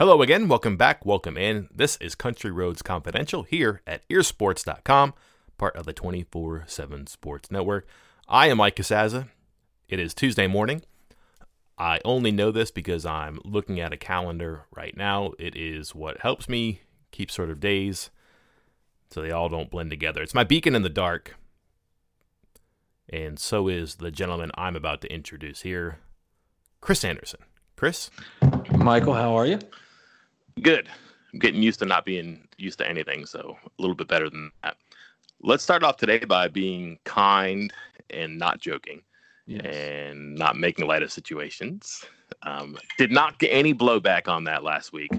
Hello again, welcome back, welcome in. This is Country Roads Confidential here at earsports.com, part of the 24 7 Sports Network. I am Mike Casazza. It is Tuesday morning. I only know this because I'm looking at a calendar right now. It is what helps me keep sort of days so they all don't blend together. It's my beacon in the dark. And so is the gentleman I'm about to introduce here, Chris Anderson. Chris? Michael, how are you? Good. I'm getting used to not being used to anything, so a little bit better than that. Let's start off today by being kind and not joking yes. and not making light of situations. Um, did not get any blowback on that last week.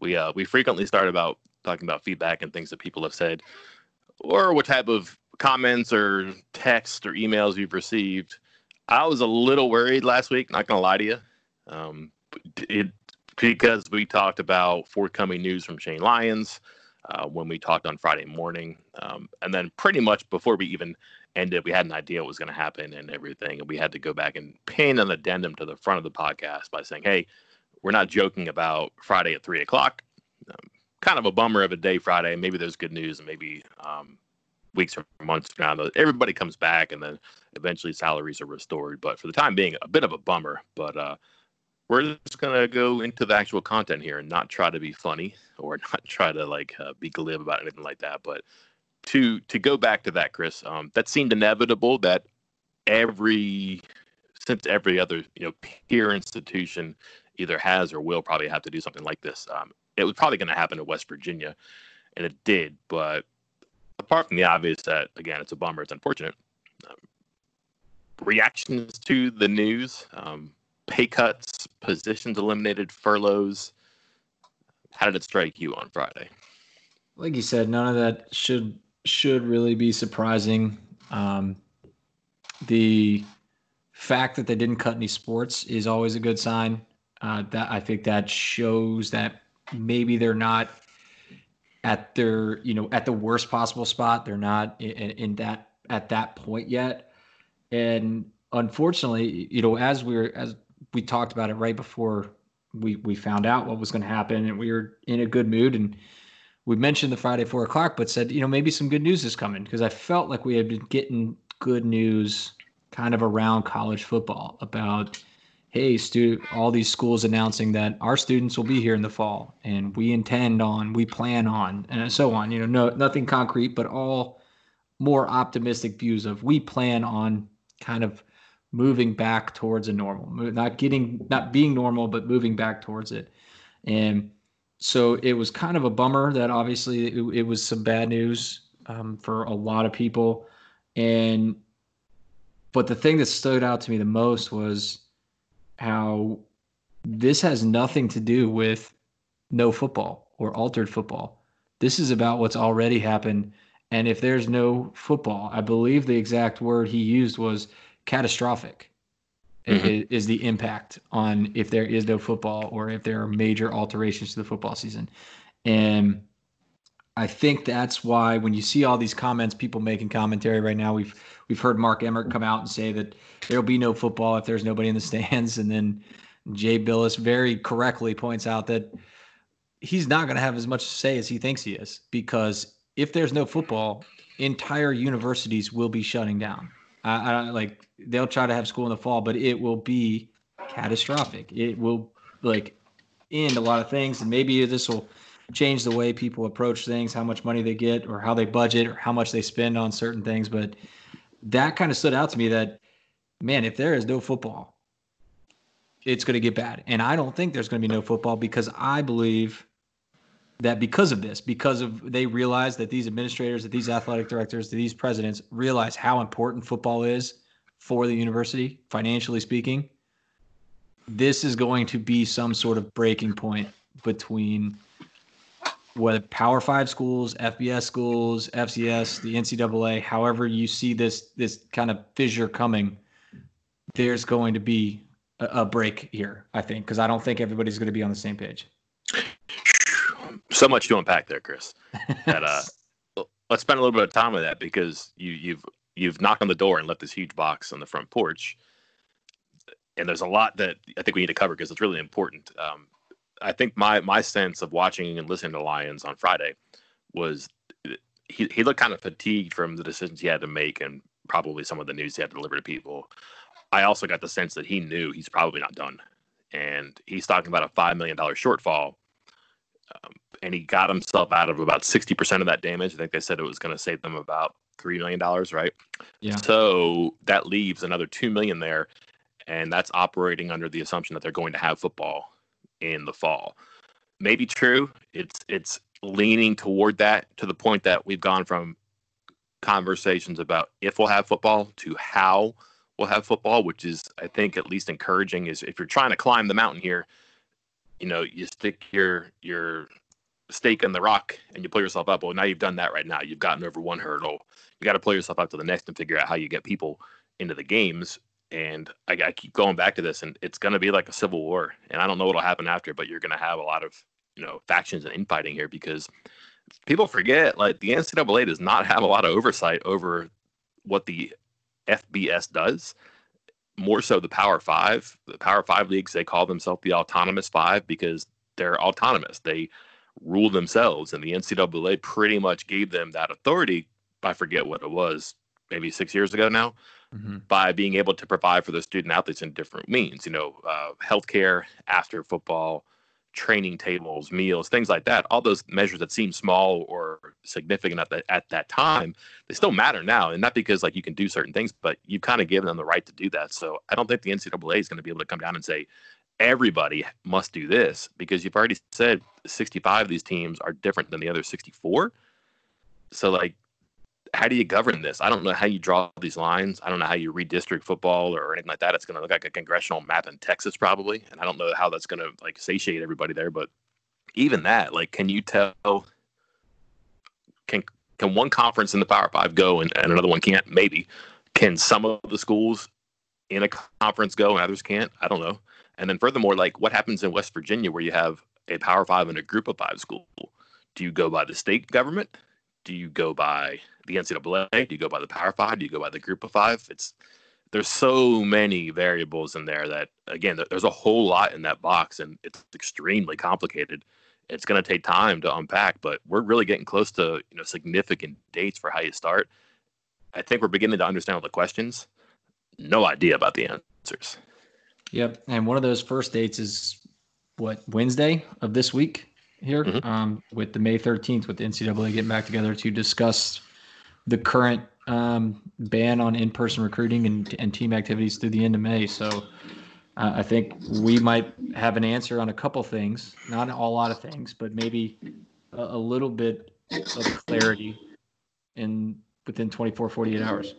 We uh, we frequently start about talking about feedback and things that people have said, or what type of comments or text or emails you've received. I was a little worried last week. Not gonna lie to you. Um, it because we talked about forthcoming news from Shane Lyons uh, when we talked on Friday morning. Um, and then pretty much before we even ended, we had an idea what was going to happen and everything. And we had to go back and pin an addendum to the front of the podcast by saying, hey, we're not joking about Friday at three o'clock. Um, kind of a bummer of a day Friday. Maybe there's good news and maybe um, weeks or months from now, everybody comes back and then eventually salaries are restored. But for the time being, a bit of a bummer. But uh, we're just gonna go into the actual content here and not try to be funny or not try to like uh, be glib about anything like that. But to to go back to that, Chris, um, that seemed inevitable that every since every other you know peer institution either has or will probably have to do something like this. Um, it was probably going to happen in West Virginia, and it did. But apart from the obvious that again, it's a bummer, it's unfortunate. Um, reactions to the news. Um, pay cuts, positions eliminated, furloughs. How did it strike you on Friday? Like you said, none of that should should really be surprising. Um, the fact that they didn't cut any sports is always a good sign. Uh, that I think that shows that maybe they're not at their you know at the worst possible spot. They're not in, in that at that point yet. And unfortunately, you know, as we're as we talked about it right before we we found out what was going to happen, and we were in a good mood. And we mentioned the Friday four o'clock, but said you know maybe some good news is coming because I felt like we had been getting good news kind of around college football about hey stu all these schools announcing that our students will be here in the fall and we intend on we plan on and so on you know no nothing concrete but all more optimistic views of we plan on kind of moving back towards a normal, not getting, not being normal, but moving back towards it. And so it was kind of a bummer that obviously it, it was some bad news um, for a lot of people. And, but the thing that stood out to me the most was how this has nothing to do with no football or altered football. This is about what's already happened. And if there's no football, I believe the exact word he used was catastrophic mm-hmm. is, is, the impact on if there is no football or if there are major alterations to the football season. And I think that's why when you see all these comments, people making commentary right now, we've we've heard Mark Emmert come out and say that there'll be no football if there's nobody in the stands, and then Jay Bilas very correctly points out that he's not going to have as much to say as he thinks he is because if there's no football, entire universities will be shutting down. I, I like they'll try to have school in the fall, but it will be catastrophic. It will like end a lot of things, and maybe this will change the way people approach things, how much money they get, or how they budget, or how much they spend on certain things. But that kind of stood out to me that man, if there is no football, it's going to get bad. And I don't think there's going to be no football because I believe that because of this, because of they realize that these administrators, that these athletic directors, that these presidents realize how important football is for the university, financially speaking. This is going to be some sort of breaking point between whether Power Five schools, FBS schools, FCS, the NCAA, however you see this this kind of fissure coming, there's going to be a, a break here. I think because I don't think everybody's going to be on the same page so much to unpack there, Chris. That uh, let's spend a little bit of time with that because you you've you've knocked on the door and left this huge box on the front porch, and there's a lot that I think we need to cover because it's really important. Um, I think my my sense of watching and listening to Lyons on Friday was he he looked kind of fatigued from the decisions he had to make and probably some of the news he had to deliver to people. I also got the sense that he knew he's probably not done, and he's talking about a five million dollar shortfall. Um, and he got himself out of about 60% of that damage. I think they said it was going to save them about $3 million, right? Yeah. So that leaves another 2 million there. And that's operating under the assumption that they're going to have football in the fall. Maybe true. It's, it's leaning toward that to the point that we've gone from conversations about if we'll have football to how we'll have football, which is, I think, at least encouraging. Is if you're trying to climb the mountain here, you know, you stick your your stake in the rock and you pull yourself up. Well, now you've done that right now. You've gotten over one hurdle. You got to pull yourself up to the next and figure out how you get people into the games. And I, I keep going back to this, and it's going to be like a civil war. And I don't know what'll happen after, but you're going to have a lot of you know factions and infighting here because people forget like the NCAA does not have a lot of oversight over what the FBS does. More so, the Power Five, the Power Five leagues, they call themselves the Autonomous Five because they're autonomous. They rule themselves. And the NCAA pretty much gave them that authority. I forget what it was, maybe six years ago now, mm-hmm. by being able to provide for the student athletes in different means, you know, uh, healthcare after football, training tables, meals, things like that. All those measures that seem small or significant at, the, at that time, they still matter now. And not because like you can do certain things, but you've kind of given them the right to do that. So I don't think the NCAA is going to be able to come down and say, everybody must do this because you've already said 65 of these teams are different than the other 64. So, like, how do you govern this? I don't know how you draw these lines. I don't know how you redistrict football or anything like that. It's going to look like a congressional map in Texas, probably. And I don't know how that's going to like satiate everybody there. But even that, like, can you tell? Can can one conference in the Power Five go and, and another one can't? Maybe. Can some of the schools in a conference go and others can't? I don't know. And then furthermore, like what happens in West Virginia where you have a Power Five and a Group of Five school? Do you go by the state government? Do you go by the NCAA? Do you go by the Power Five? Do you go by the Group of Five? It's there's so many variables in there that again, there's a whole lot in that box, and it's extremely complicated. It's going to take time to unpack, but we're really getting close to you know significant dates for how you start. I think we're beginning to understand all the questions. No idea about the answers. Yep. And one of those first dates is what Wednesday of this week here, mm-hmm. um, with the May 13th, with the NCAA getting back together to discuss the current um, ban on in-person recruiting and, and team activities through the end of May. So uh, I think we might have an answer on a couple things, not a lot of things, but maybe a, a little bit of clarity in within 24, 48 hours.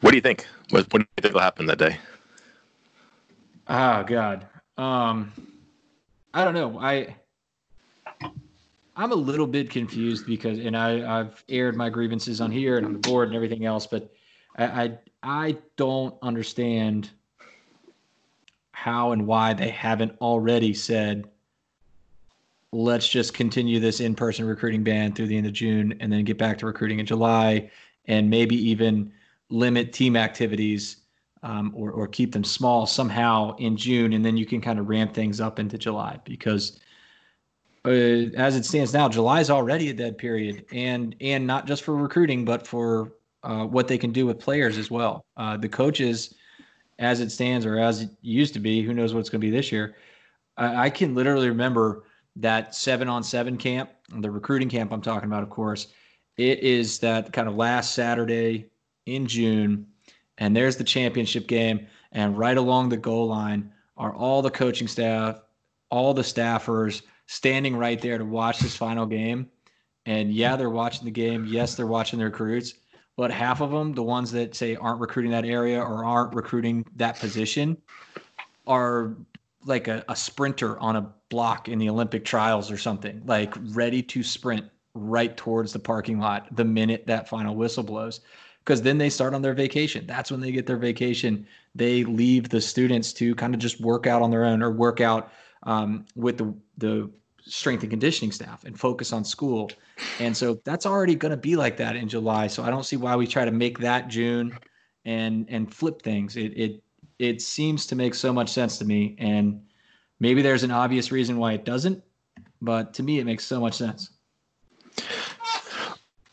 What do you think? What, what do you think will happen that day? Oh God. Um, I don't know. I I'm a little bit confused because, and I I've aired my grievances on here and on the board and everything else, but I I, I don't understand how and why they haven't already said let's just continue this in-person recruiting ban through the end of June and then get back to recruiting in July and maybe even limit team activities um, or, or keep them small somehow in June, and then you can kind of ramp things up into July because uh, as it stands now, July is already a dead period, and and not just for recruiting, but for uh, what they can do with players as well. Uh, the coaches, as it stands, or as it used to be, who knows what it's going to be this year. I, I can literally remember that seven on seven camp, the recruiting camp I'm talking about, of course. It is that kind of last Saturday in June and there's the championship game. And right along the goal line are all the coaching staff, all the staffers standing right there to watch this final game. And yeah, they're watching the game. Yes, they're watching their recruits. But half of them, the ones that say aren't recruiting that area or aren't recruiting that position, are like a, a sprinter on a block in the Olympic trials or something, like ready to sprint right towards the parking lot the minute that final whistle blows because then they start on their vacation. That's when they get their vacation. They leave the students to kind of just work out on their own or work out um, with the the strength and conditioning staff and focus on school. And so that's already going to be like that in July. So I don't see why we try to make that June and and flip things. It it it seems to make so much sense to me. And Maybe there's an obvious reason why it doesn't, but to me, it makes so much sense.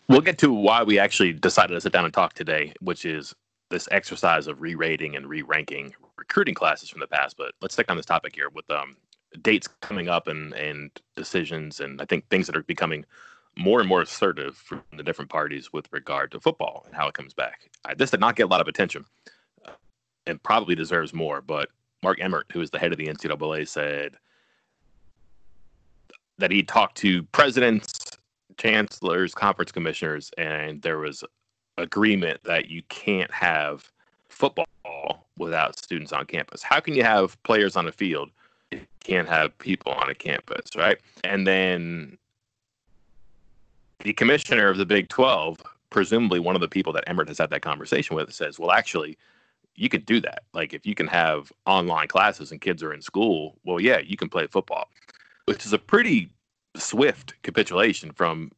We'll get to why we actually decided to sit down and talk today, which is this exercise of re-rating and re-ranking recruiting classes from the past. But let's stick on this topic here with um, dates coming up and and decisions, and I think things that are becoming more and more assertive from the different parties with regard to football and how it comes back. I, this did not get a lot of attention, uh, and probably deserves more. But Mark Emmert, who is the head of the NCAA, said that he talked to presidents, chancellors, conference commissioners, and there was agreement that you can't have football without students on campus. How can you have players on a field if you can't have people on a campus, right? And then the commissioner of the Big 12, presumably one of the people that Emmert has had that conversation with, says, well, actually, you could do that. Like if you can have online classes and kids are in school, well, yeah, you can play football, which is a pretty swift capitulation from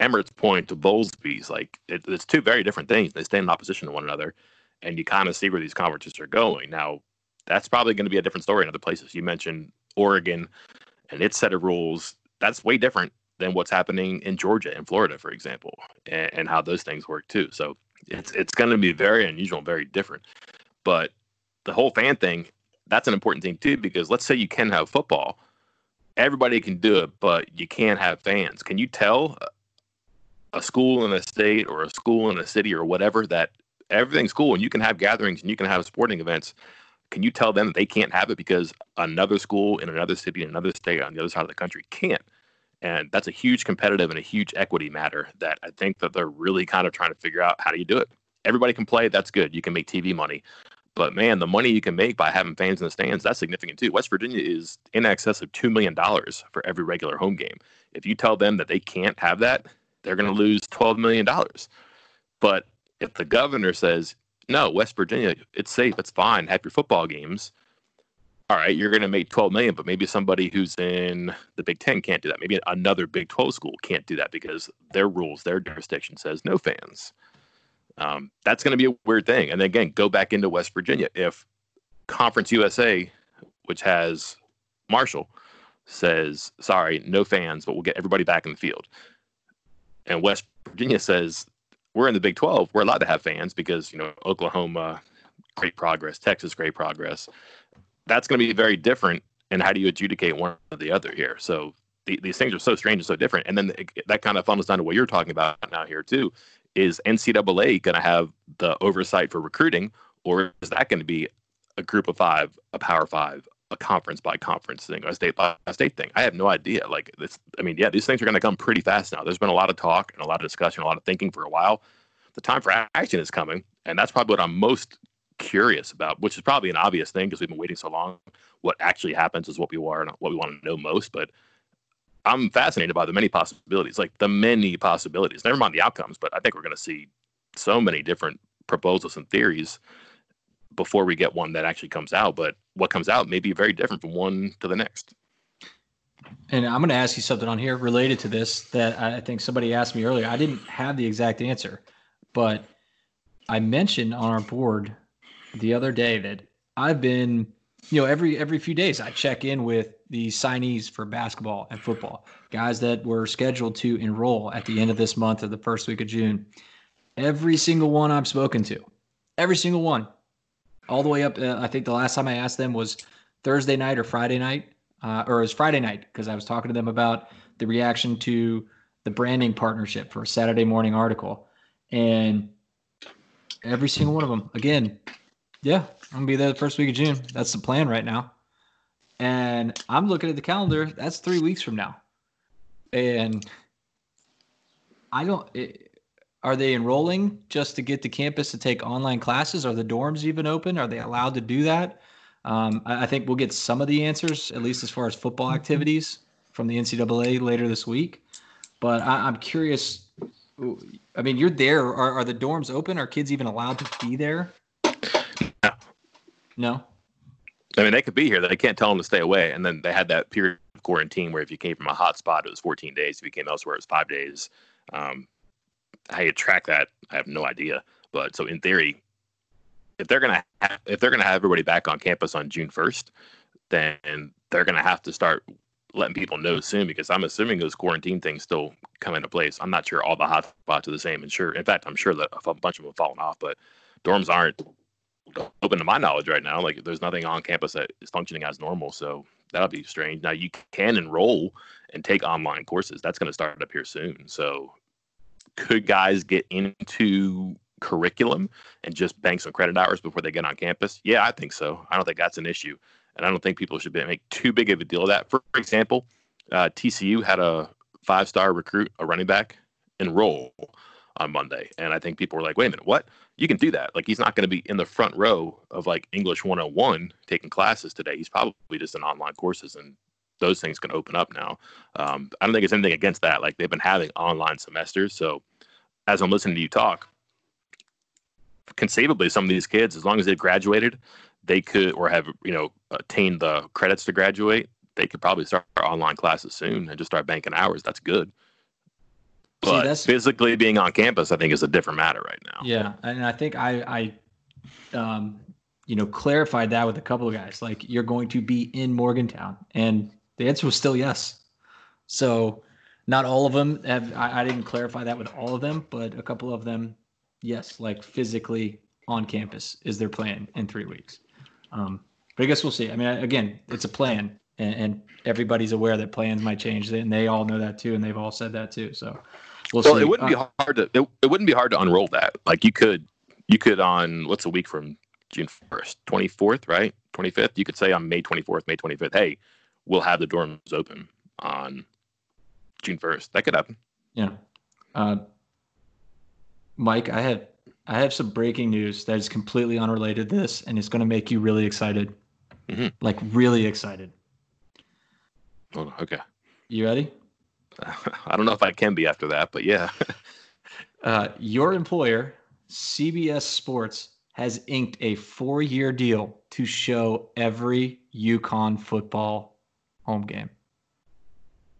Emmert's point to Bowlesby's. Like it, it's two very different things. They stand in opposition to one another, and you kind of see where these conferences are going. Now, that's probably going to be a different story in other places. You mentioned Oregon and its set of rules. That's way different than what's happening in Georgia and Florida, for example, and, and how those things work too. So it's it's going to be very unusual and very different. But the whole fan thing, that's an important thing too, because let's say you can have football, everybody can do it, but you can't have fans. Can you tell a school in a state or a school in a city or whatever that everything's cool and you can have gatherings and you can have sporting events? Can you tell them that they can't have it because another school in another city, in another state on the other side of the country can't? And that's a huge competitive and a huge equity matter that I think that they're really kind of trying to figure out how do you do it. Everybody can play, that's good. You can make TV money. But man, the money you can make by having fans in the stands, that's significant too. West Virginia is in excess of $2 million for every regular home game. If you tell them that they can't have that, they're going to lose $12 million. But if the governor says, no, West Virginia, it's safe, it's fine, have your football games, all right, you're going to make 12 million, but maybe somebody who's in the Big Ten can't do that. Maybe another Big 12 school can't do that because their rules, their jurisdiction says no fans. Um, that's going to be a weird thing. And again, go back into West Virginia. If Conference USA, which has Marshall, says, sorry, no fans, but we'll get everybody back in the field. And West Virginia says, we're in the Big 12. We're allowed to have fans because, you know, Oklahoma, great progress, Texas, great progress that's going to be very different. And how do you adjudicate one or the other here? So the, these things are so strange and so different. And then the, that kind of funnels down to what you're talking about now here too. Is NCAA going to have the oversight for recruiting, or is that going to be a group of five, a power five, a conference by conference thing, a state by state thing? I have no idea. Like this, I mean, yeah, these things are going to come pretty fast now. There's been a lot of talk and a lot of discussion, a lot of thinking for a while. The time for action is coming, and that's probably what I'm most curious about, which is probably an obvious thing because we've been waiting so long. What actually happens is what we are and what we want to know most. But I'm fascinated by the many possibilities, like the many possibilities. Never mind the outcomes, but I think we're going to see so many different proposals and theories before we get one that actually comes out. But what comes out may be very different from one to the next. And I'm going to ask you something on here related to this that I think somebody asked me earlier. I didn't have the exact answer, but I mentioned on our board the other day that I've been, you know, every every few days I check in with the signees for basketball and football, guys that were scheduled to enroll at the end of this month or the first week of June. Every single one I've spoken to, every single one, all the way up. Uh, I think the last time I asked them was Thursday night or Friday night, uh, or it was Friday night because I was talking to them about the reaction to the branding partnership for a Saturday morning article, and every single one of them, again, yeah, I'm gonna be there the first week of June. That's the plan right now. And I'm looking at the calendar. That's three weeks from now. And I don't. It, are they enrolling just to get to campus to take online classes? Are the dorms even open? Are they allowed to do that? Um, I, I, think we'll get some of the answers, at least as far as football mm-hmm. activities from the NCAA later this week. But I, am curious. I mean, you're there. Are, are the dorms open? Are kids even allowed to be there? No. No. I mean, they could be here. They can't tell them to stay away. And then they had that period of quarantine where if you came from a hot spot, it was 14 days. If you came elsewhere, it was five days. Um, how you track that, I have no idea. But so in theory, if they're gonna have, if they're gonna have everybody back on campus on June 1st, then they're to have to start letting people know soon because I'm assuming those quarantine things still come into place. I'm not sure all the hot spots are the same, and sure, in fact, I'm sure that a bunch of them have fallen off, but dorms aren't open to my knowledge right now. Like, there's nothing on campus that is functioning as normal, so that'll be strange. Now you can enroll and take online courses. That's going to start up here soon. So, could guys get into curriculum and just bank some credit hours before they get on campus? Yeah, I think so. I don't think that's an issue and I don't think people should be, make too big of a deal of that. For example, uh, TCU had a five star recruit, a running back, enroll on Monday, and I think people were like, "Wait a minute, what? You can do that? Like he's not going to be in the front row of like English 101 taking classes today. He's probably just in online courses, and those things can open up now. Um, I don't think it's anything against that. Like they've been having online semesters, so as I'm listening to you talk, conceivably some of these kids, as long as they've graduated, they could or have you know attained the credits to graduate, they could probably start online classes soon and just start banking hours. That's good. But See, physically being on campus, I think, is a different matter right now. Yeah, and I think I, I, um, you know, clarified that with a couple of guys. Like, you're going to be in Morgantown, and the answer was still yes. So, not all of them have. I, I didn't clarify that with all of them, but a couple of them, yes, like physically on campus is their plan in three weeks. Um, but I guess we'll see. I mean, again, it's a plan, and, and, everybody's aware that plans might change, and they all know that too, and they've all said that too. So we'll, well it wouldn't uh, be hard to it, it wouldn't be hard to unroll that. Like you could you could on what's a week from June first, twenty fourth, right, twenty fifth. You could say on May twenty fourth, May twenty fifth. Hey, we'll have the dorms open on June first. That could happen. Yeah. Uh, Mike, I have I have some breaking news that is completely unrelated to this, and it's going to make you really excited. Mm-hmm. Like, really excited. Oh, okay. You ready? I don't know if I can be after that, but yeah. uh, your employer, CBS Sports, has inked a four year deal to show every UConn football home game.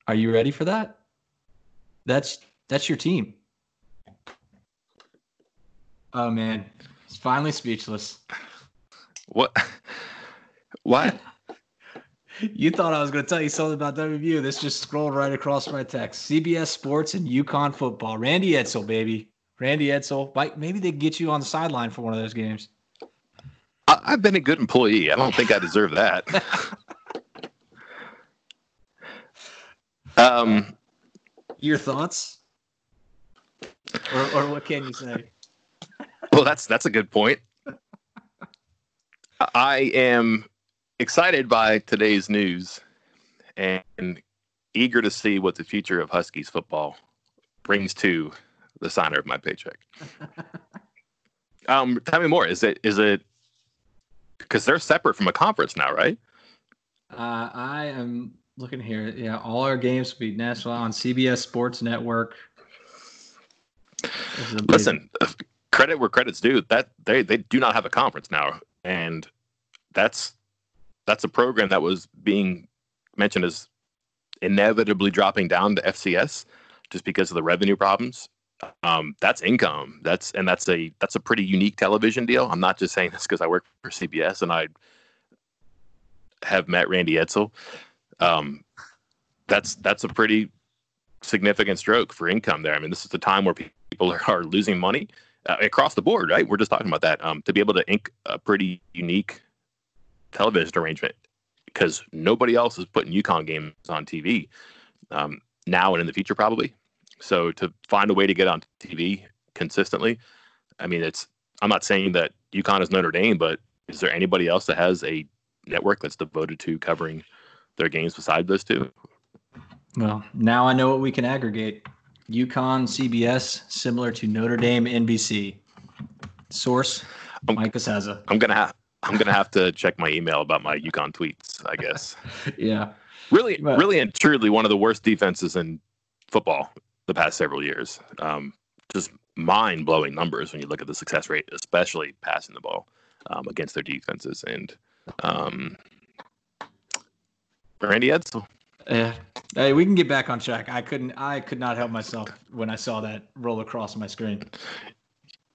Are you ready for that? That's that's your team. Oh man, it's finally speechless. What? What? You thought I was going to tell you something about WVU. This just scrolled right across my text. CBS Sports and UConn football. Randy Edsall, baby. Randy Edsall. Mike, maybe they get you on the sideline for one of those games. I, have been a good employee. I don't think I deserve that. um, Your thoughts? Or, or what can you say? Well, that's that's a good point. I am excited by today's news and eager to see what the future of Huskies football brings to the signer of my paycheck. um, tell me more. Is it is it because they're separate from a conference now, right? Uh, I am looking here. Yeah, all our games will be national on CBS Sports Network. Listen, credit where credit's due. That they they do not have a conference now, and that's that's a program that was being mentioned as inevitably dropping down to FCS just because of the revenue problems. Um, that's income. That's and that's a that's a pretty unique television deal. I'm not just saying this because I work for CBS and I have met Randy Edsall. Um, that's that's a pretty significant stroke for income there. I mean, this is the time where people are, are losing money uh, across the board, right? We're just talking about that. Um, to be able to ink a pretty unique television arrangement because nobody else is putting UConn games on TV um, now and in the future, probably. So to find a way to get on TV consistently, I mean, it's. I'm not saying that UConn is Notre Dame, but is there anybody else that has a network that's devoted to covering their games besides those two? Well, now I know what we can aggregate. UConn CBS, similar to Notre Dame NBC. Source, Mike Casazza. I'm gonna have I'm gonna have to check my email about my UConn tweets. I guess. yeah. Really, but, really, and truly, one of the worst defenses in football the past several years. Um, just mind blowing numbers when you look at the success rate, especially passing the ball um, against their defenses. And um, Randy Edsall. Yeah. Hey, we can get back on track. I couldn't. I could not help myself when I saw that roll across my screen.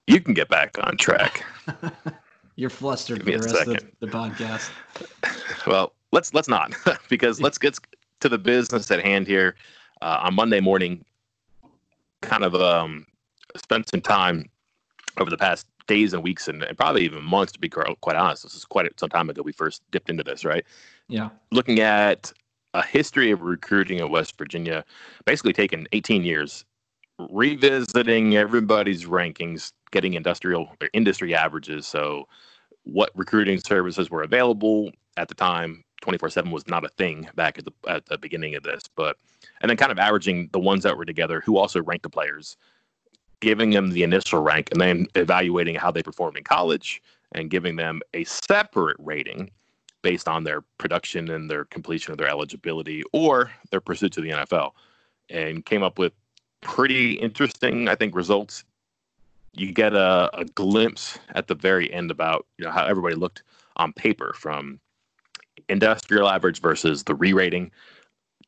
You can get back on track. You're flustered for the rest second. of the podcast. Well, let's let's not because let's get to the business at hand here. Uh, on Monday morning, kind of um, spent some time over the past days and weeks and, and, probably even months to be quite honest. This is quite some time ago we first dipped into this, right? Yeah. Looking at a history of recruiting in West Virginia, basically taking 18 years, revisiting everybody's rankings, getting industrial or industry averages. So, what recruiting services were available at the time? 24/7 was not a thing back at the at the beginning of this, but and then kind of averaging the ones that were together who also ranked the players, giving them the initial rank, and then evaluating how they performed in college and giving them a separate rating based on their production and their completion of their eligibility or their pursuit to the NFL, and came up with pretty interesting, I think, results. You get a, a glimpse at the very end about you know how everybody looked on paper from industrial average versus the re-rating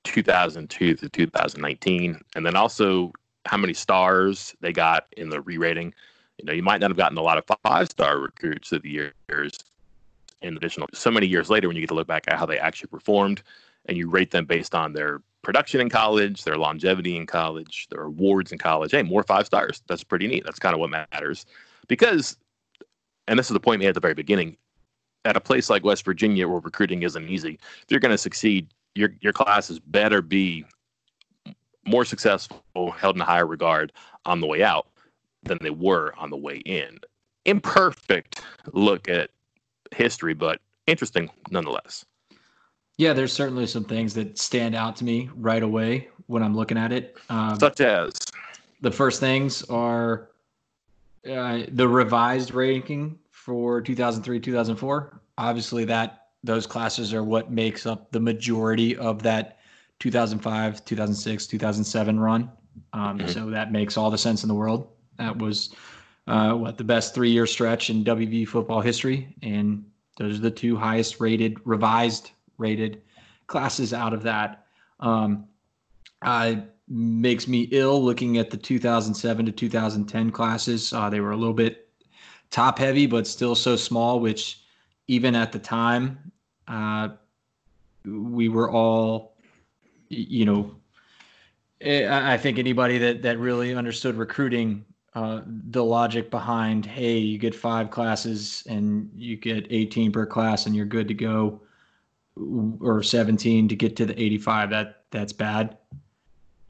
2002 to 2019 and then also how many stars they got in the re-rating. You know you might not have gotten a lot of five star recruits of the years in additional so many years later when you get to look back at how they actually performed and you rate them based on their production in college, their longevity in college, their awards in college. Hey, more five stars. That's pretty neat. That's kind of what matters. Because, and this is the point made at the very beginning, at a place like West Virginia where recruiting isn't easy, if you're going to succeed, your your classes better be more successful, held in higher regard on the way out than they were on the way in. Imperfect look at history, but interesting nonetheless. Yeah, there's certainly some things that stand out to me right away when I'm looking at it. Um, Such as the first things are uh, the revised ranking for 2003 2004. Obviously, that those classes are what makes up the majority of that 2005 2006 2007 run. Um, mm-hmm. So that makes all the sense in the world. That was uh, what the best three year stretch in WV football history, and those are the two highest rated revised rated classes out of that. Um, uh, makes me ill looking at the 2007 to 2010 classes. Uh, they were a little bit top heavy, but still so small, which even at the time, uh, we were all, you know, eh, I think anybody that that really understood recruiting, uh, the logic behind, hey, you get five classes and you get 18 per class and you're good to go or 17 to get to the 85 that that's bad.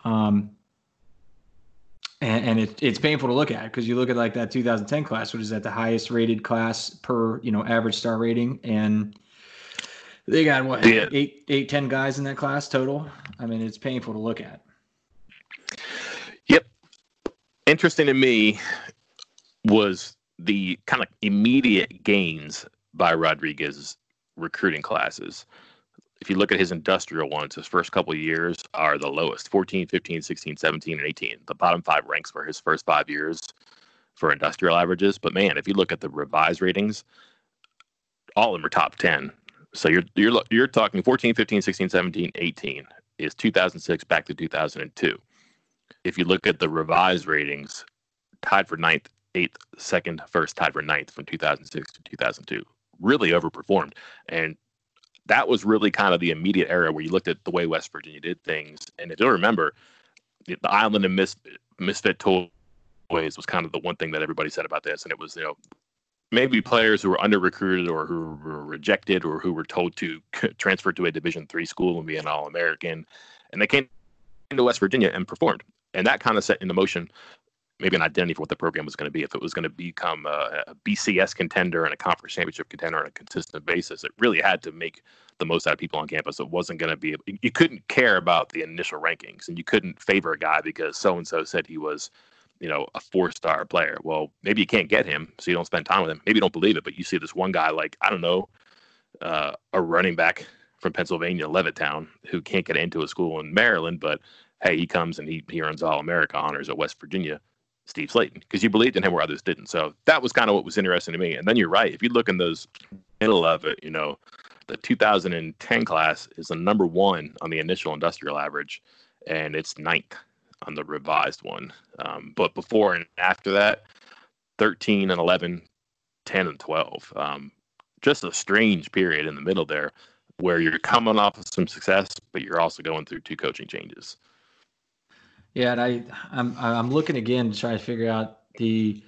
Um and, and it, it's painful to look at because you look at like that 2010 class which is at the highest rated class per you know average star rating and they got what yeah. eight eight ten guys in that class total? I mean it's painful to look at. Yep. Interesting to me was the kind of immediate gains by rodriguez recruiting classes. If you look at his industrial ones, his first couple years are the lowest 14, 15, 16, 17, and 18. The bottom five ranks for his first five years for industrial averages. But man, if you look at the revised ratings, all of them are top 10. So you're you're you're talking 14, 15, 16, 17, 18 is 2006 back to 2002. If you look at the revised ratings, tied for ninth, eighth, second, first, tied for ninth from 2006 to 2002 really overperformed. And that was really kind of the immediate era where you looked at the way West Virginia did things. And if you'll remember, the island and mis- misfit toys was kind of the one thing that everybody said about this. And it was, you know, maybe players who were under recruited or who were rejected or who were told to transfer to a Division three school and be an All American. And they came to West Virginia and performed. And that kind of set into motion maybe an identity for what the program was going to be. If it was going to become a, a, BCS contender and a conference championship contender on a consistent basis, it really had to make the most out of people on campus. It wasn't going to be, you couldn't care about the initial rankings and you couldn't favor a guy because so and so said he was, you know, a four star player. Well, maybe you can't get him, so you don't spend time with him. Maybe you don't believe it, but you see this one guy, like, I don't know, uh, a running back from Pennsylvania, Levittown, who can't get into a school in Maryland, but hey, he comes and he, he earns All America honors at West Virginia Steve Slaton because you believed in him where others didn't. So that was kind of what was interesting to me. And then you're right. If you look in those middle of it, you know, the 2010 class is the number one on the initial industrial average, and it's ninth on the revised one. Um, but before and after that, 13 and 11, 10 and 12. Um, just a strange period in the middle there. where you're coming off of some success, but you're also going through two coaching changes. Yeah, and I I'm I'm looking again to try to figure out the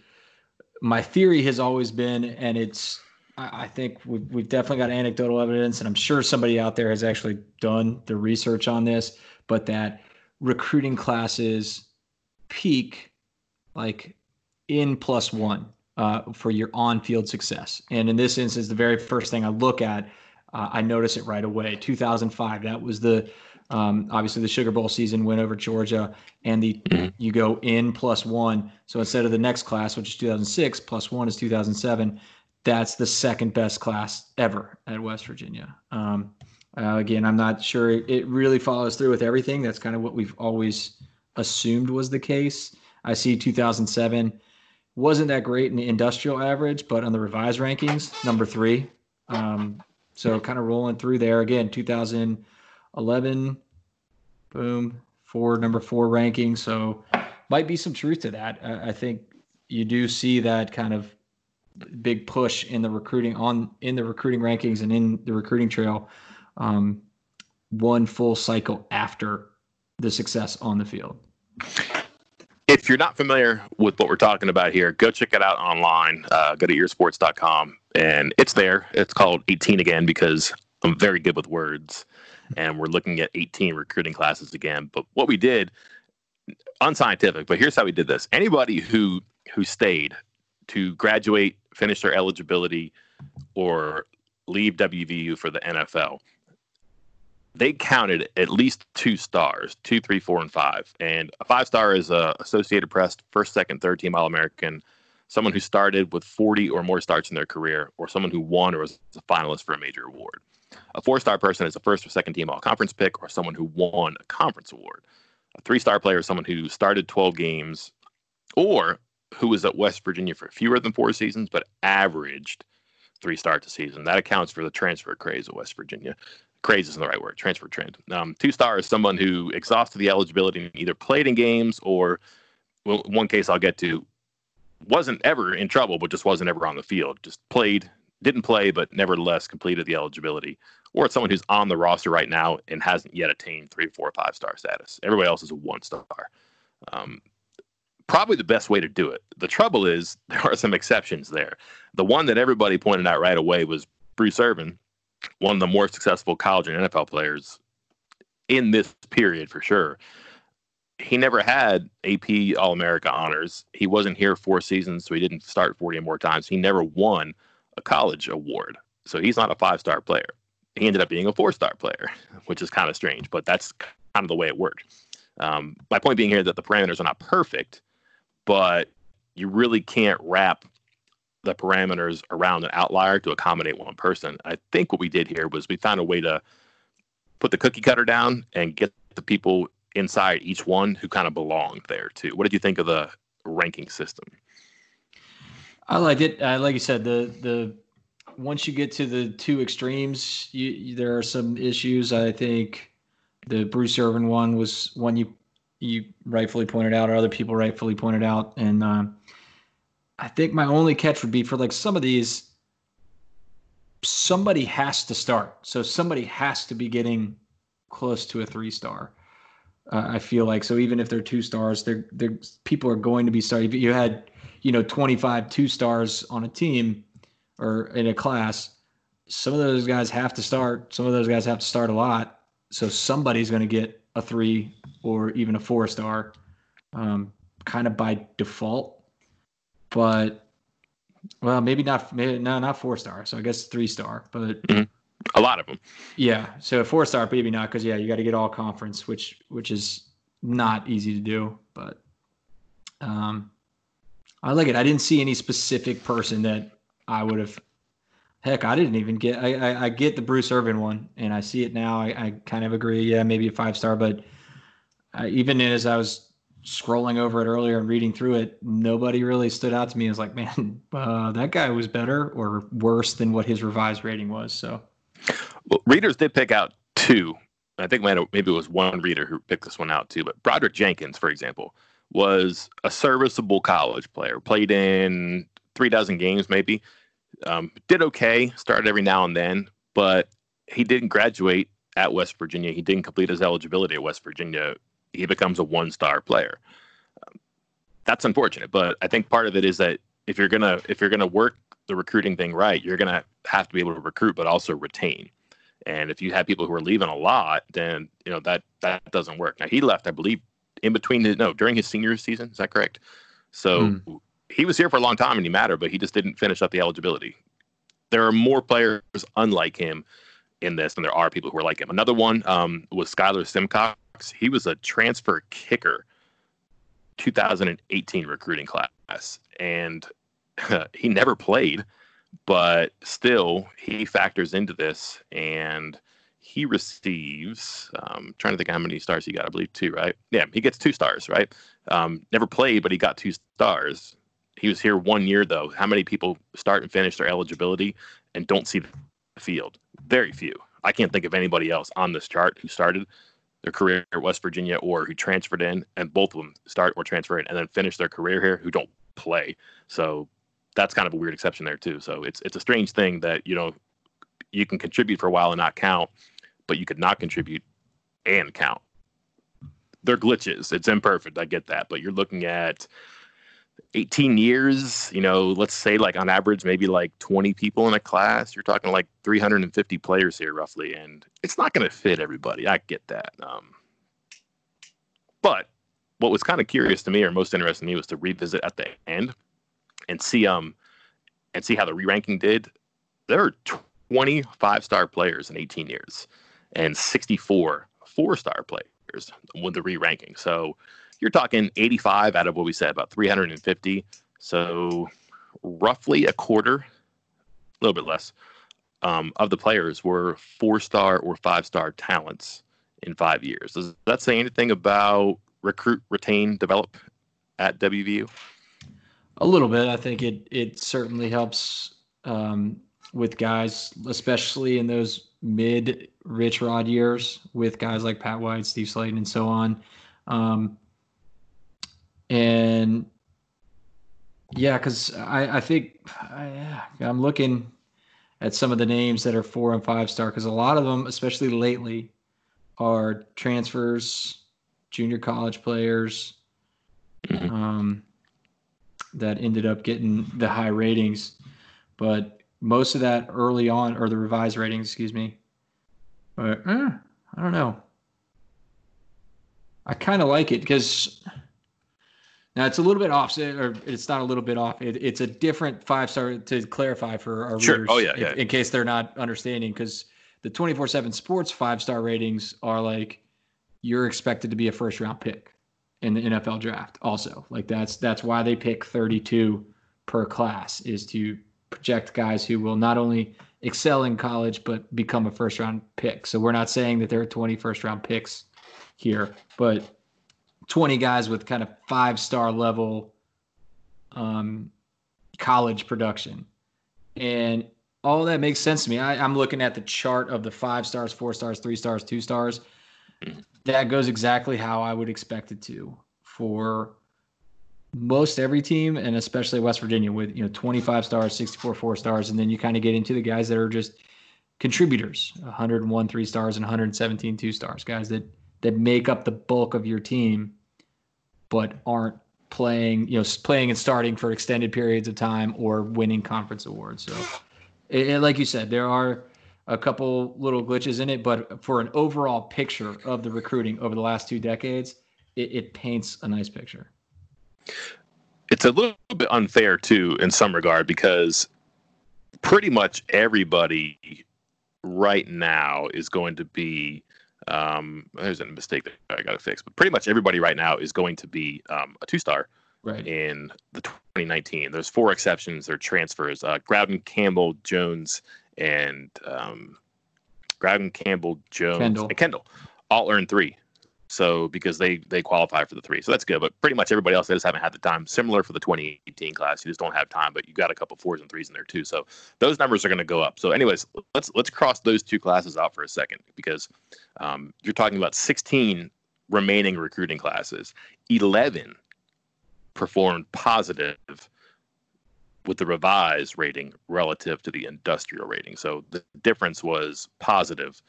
my theory has always been, and it's I, I think we've we've definitely got anecdotal evidence, and I'm sure somebody out there has actually done the research on this, but that recruiting classes peak like N plus one uh, for your on-field success. And in this instance, the very first thing I look at, uh, I notice it right away. 2005, that was the um, obviously the Sugar Bowl season win over Georgia, and the mm-hmm. you go N plus one. So instead of the next class, which is 2006, plus one is 2007. That's the second best class ever at West Virginia. Um, uh, again, I'm not sure it really follows through with everything. That's kind of what we've always assumed was the case. I see 2007 wasn't that great in the industrial average, but on the revised rankings, number three. Um, so kind of rolling through there again. 2011, boom, four number four ranking. So might be some truth to that. I, I think you do see that kind of big push in the recruiting on in the recruiting rankings and in the recruiting trail. Um, one full cycle after the success on the field if you're not familiar with what we're talking about here, go check it out online. Uh, go to earsports.com and it's there. It's called 18 again because I'm very good with words and we're looking at 18 recruiting classes again. But what we did, unscientific, but here's how we did this. Anybody who who stayed to graduate, finish their eligibility, or leave WVU for the NFL, they counted at least two stars, two, three, four, and five. And a five star is a Associated Press first, second, third team All American, someone who started with 40 or more starts in their career, or someone who won or was a finalist for a major award. A four star person is a first or second team All Conference pick, or someone who won a conference award. A three star player is someone who started 12 games, or who was at West Virginia for fewer than four seasons, but averaged three starts a season. That accounts for the transfer craze of West Virginia craze isn't the right word, transfer trend. Um, two star is someone who exhausted the eligibility and either played in games or, well, one case I'll get to, wasn't ever in trouble, but just wasn't ever on the field. Just played, didn't play, but nevertheless completed the eligibility. Or it's someone who's on the roster right now and hasn't yet attained three, four, five star status. Everybody else is a one star. Um, probably the best way to do it. The trouble is there are some exceptions there. The one that everybody pointed out right away was Bruce Irvin, one of the more successful college and NFL players in this period for sure. He never had AP All America honors. He wasn't here four seasons, so he didn't start 40 more times. He never won a college award. So he's not a five star player. He ended up being a four star player, which is kind of strange, but that's kind of the way it worked. Um, my point being here that the parameters are not perfect, but you really can't wrap the parameters around an outlier to accommodate one person. I think what we did here was we found a way to put the cookie cutter down and get the people inside each one who kind of belonged there too. What did you think of the ranking system? I liked it. Uh, like you said, the the once you get to the two extremes, you, you, there are some issues. I think the Bruce Irvin one was one you you rightfully pointed out, or other people rightfully pointed out, and uh, I think my only catch would be for like some of these, somebody has to start. So somebody has to be getting close to a three star. Uh, I feel like so even if they're two stars, they're they're people are going to be starting. If you had you know 25 two stars on a team or in a class, some of those guys have to start. Some of those guys have to start a lot. So somebody's going to get a three or even a four star, um, kind of by default but well, maybe not. Maybe, no, not four star. So I guess three star. But mm-hmm. a lot of them. Yeah. So four star, maybe not, because yeah, you got to get all conference, which which is not easy to do. But um, I like it. I didn't see any specific person that I would have. Heck, I didn't even get. I, I, I get the Bruce Irvin one, and I see it now. I, I kind of agree. Yeah, maybe a five star, but uh, even as I was scrolling over it earlier and reading through it, nobody really stood out to me as like, man, uh, that guy was better or worse than what his revised rating was. So, well, readers did pick out two. I think maybe it was one reader who picked this one out too. But Broderick Jenkins, for example, was a serviceable college player. Played in three dozen games, maybe. Um, did okay. Started every now and then, but he didn't graduate at West Virginia. He didn't complete his eligibility at West Virginia. He becomes a one-star player. Um, that's unfortunate, but I think part of it is that if you're gonna if you're gonna work the recruiting thing right, you're gonna have to be able to recruit, but also retain. And if you have people who are leaving a lot, then you know that that doesn't work. Now he left, I believe, in between the no during his senior season. Is that correct? So mm. he was here for a long time and he mattered, but he just didn't finish up the eligibility. There are more players unlike him in this and there are people who are like him. Another one um, was Skylar Simcox. He was a transfer kicker, 2018 recruiting class, and he never played but still he factors into this and he receives um, trying to think how many stars he got i believe two right yeah he gets two stars right um, never played but he got two stars he was here one year though how many people start and finish their eligibility and don't see field very few i can't think of anybody else on this chart who started their career at west virginia or who transferred in and both of them start or transfer in and then finish their career here who don't play so that's kind of a weird exception there too. So it's it's a strange thing that you know you can contribute for a while and not count, but you could not contribute and count. They're glitches. It's imperfect. I get that, but you're looking at 18 years. You know, let's say like on average, maybe like 20 people in a class. You're talking like 350 players here, roughly, and it's not going to fit everybody. I get that. Um, but what was kind of curious to me, or most interesting to me, was to revisit at the end and see um and see how the re-ranking did. There are 25 star players in 18 years and 64 four star players with the re-ranking. So you're talking 85 out of what we said about 350. So roughly a quarter, a little bit less, um, of the players were four star or five star talents in five years. Does that say anything about recruit, retain, develop at WVU? A little bit. I think it it certainly helps um, with guys, especially in those mid Rich Rod years, with guys like Pat White, Steve Slaton, and so on. Um, and yeah, because I, I think I, I'm looking at some of the names that are four and five star because a lot of them, especially lately, are transfers, junior college players. Mm-hmm. Um, that ended up getting the high ratings, but most of that early on, or the revised ratings, excuse me. But eh, I don't know. I kind of like it because now it's a little bit off, or it's not a little bit off. It, it's a different five star to clarify for our sure. readers, oh yeah, if, yeah. in case they're not understanding. Because the twenty four seven Sports five star ratings are like you're expected to be a first round pick in the NFL draft also. Like that's that's why they pick 32 per class is to project guys who will not only excel in college but become a first round pick. So we're not saying that there are 20 first round picks here, but 20 guys with kind of five star level um, college production. And all that makes sense to me. I, I'm looking at the chart of the five stars, four stars, three stars, two stars that goes exactly how I would expect it to for most every team, and especially West Virginia with you know 25 stars, 64 four stars, and then you kind of get into the guys that are just contributors, 101 three stars and 117 two stars, guys that that make up the bulk of your team, but aren't playing, you know, playing and starting for extended periods of time or winning conference awards. So, it, it, like you said, there are a couple little glitches in it, but for an overall picture of the recruiting over the last two decades, it, it paints a nice picture. It's a little bit unfair too, in some regard, because pretty much everybody right now is going to be um, there's a mistake that I got to fix, but pretty much everybody right now is going to be um, a two star right. in the 2019. There's four exceptions. They're transfers. Uh, Growden, Campbell, Jones, and um, Growden, Campbell, Jones, Kendall. and Kendall all earn three. So because they they qualify for the three, so that's good. But pretty much everybody else they just haven't had the time. Similar for the 2018 class, you just don't have time. But you got a couple fours and threes in there too. So those numbers are going to go up. So anyways, let's let's cross those two classes out for a second because um, you're talking about 16 remaining recruiting classes. 11 performed positive with the revised rating relative to the industrial rating. So the difference was positive,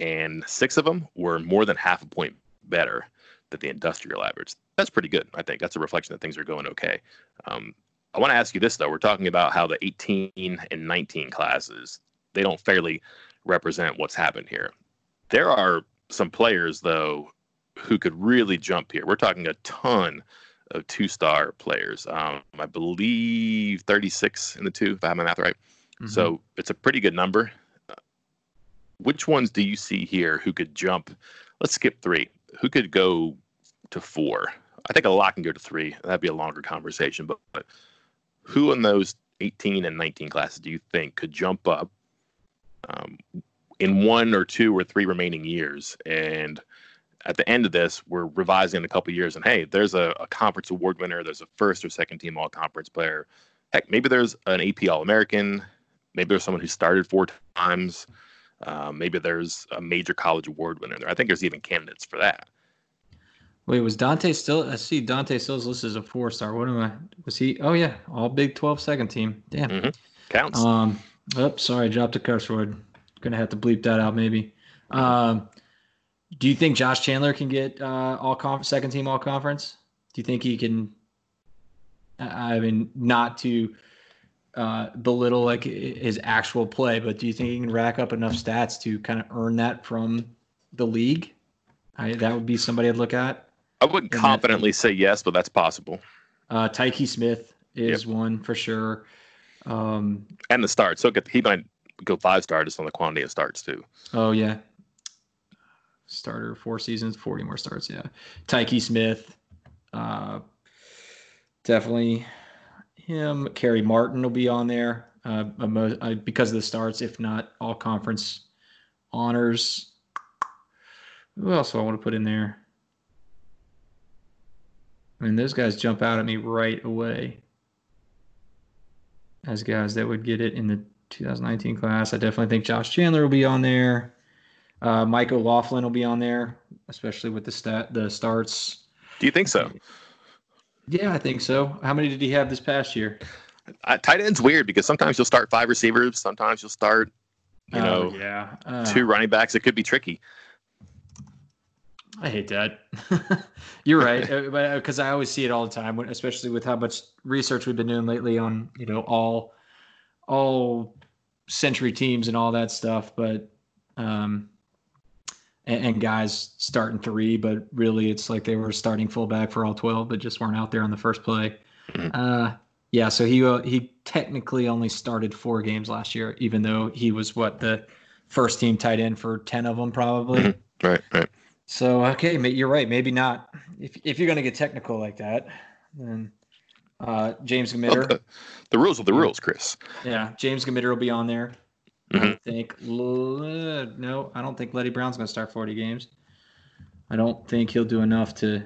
and six of them were more than half a point better than the industrial average. That's pretty good, I think. That's a reflection that things are going okay. Um, I want to ask you this though. We're talking about how the 18 and 19 classes they don't fairly represent what's happened here. There are some players though who could really jump here. We're talking a ton of two star players. Um, I believe 36 in the two, if I have my math right. Mm-hmm. So it's a pretty good number. Uh, which ones do you see here who could jump? Let's skip three. Who could go to four? I think a lot can go to three. That'd be a longer conversation. But, but who in those 18 and 19 classes do you think could jump up um, in one or two or three remaining years and at the end of this, we're revising in a couple years, and hey, there's a, a, conference award winner, there's a first or second team all conference player. Heck, maybe there's an AP All American, maybe there's someone who started four times, uh, maybe there's a major college award winner there. I think there's even candidates for that. Wait, was Dante still? I see Dante Still's listed as a four star. What am I? Was he? Oh yeah, all Big 12 second team. Damn, mm-hmm. counts. Um, oh, sorry, dropped a curse word. Gonna have to bleep that out maybe. Um, do you think Josh Chandler can get uh, all conference, second team all conference? Do you think he can? I mean, not to uh, belittle like his actual play, but do you think he can rack up enough stats to kind of earn that from the league? I, that would be somebody I'd look at. I wouldn't confidently say yes, but that's possible. Uh, Tykee Smith is yep. one for sure. Um, and the starts. So he might go five star just on the quantity of starts too. Oh yeah, starter, four seasons, 40 more starts. Yeah. Tykee Smith, uh, definitely him. Kerry Martin will be on there uh, uh, because of the starts, if not all conference honors. Who else do I want to put in there? I mean, those guys jump out at me right away as guys that would get it in the 2019 class. I definitely think Josh Chandler will be on there. Uh, Mike O'Laughlin will be on there, especially with the stat the starts. Do you think so? Yeah, I think so. How many did he have this past year? Uh, tight end's weird because sometimes you'll start five receivers, sometimes you'll start, you oh, know, yeah, uh, two running backs. It could be tricky. I hate that. You're right, because uh, I always see it all the time, especially with how much research we've been doing lately on you know all all century teams and all that stuff. But um, and, and guys starting three, but really it's like they were starting fullback for all 12, but just weren't out there on the first play. Mm-hmm. Uh, yeah, so he uh, he technically only started four games last year, even though he was what the first team tight end for ten of them, probably. Mm-hmm. Right, right. So okay, you're right. Maybe not. If if you're gonna get technical like that, then uh, James Gmiter. the, the, rules are the rules, Chris. Yeah, James Gmiter will be on there. Mm-hmm. I think no, I don't think Leddie Brown's going to start 40 games. I don't think he'll do enough to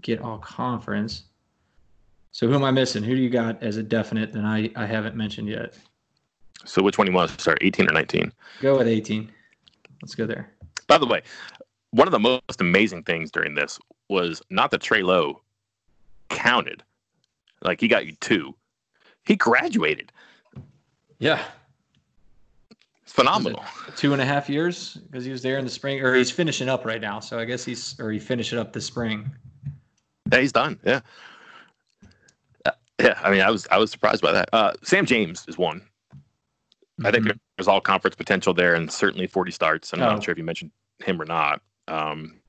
get all conference. So who am I missing? Who do you got as a definite that I, I haven't mentioned yet? So which one do you want to start, 18 or 19? Go with 18. Let's go there. By the way, one of the most amazing things during this was not that Trey Lowe counted. Like he got you two. He graduated. Yeah phenomenal. Two and a half years because he was there in the spring, or he's finishing up right now. So I guess he's, or he finished it up this spring. Yeah, he's done. Yeah. Uh, yeah, I mean, I was I was surprised by that. Uh, Sam James is one. Mm-hmm. I think mm-hmm. there's all conference potential there, and certainly 40 starts. I'm oh. not sure if you mentioned him or not. Um,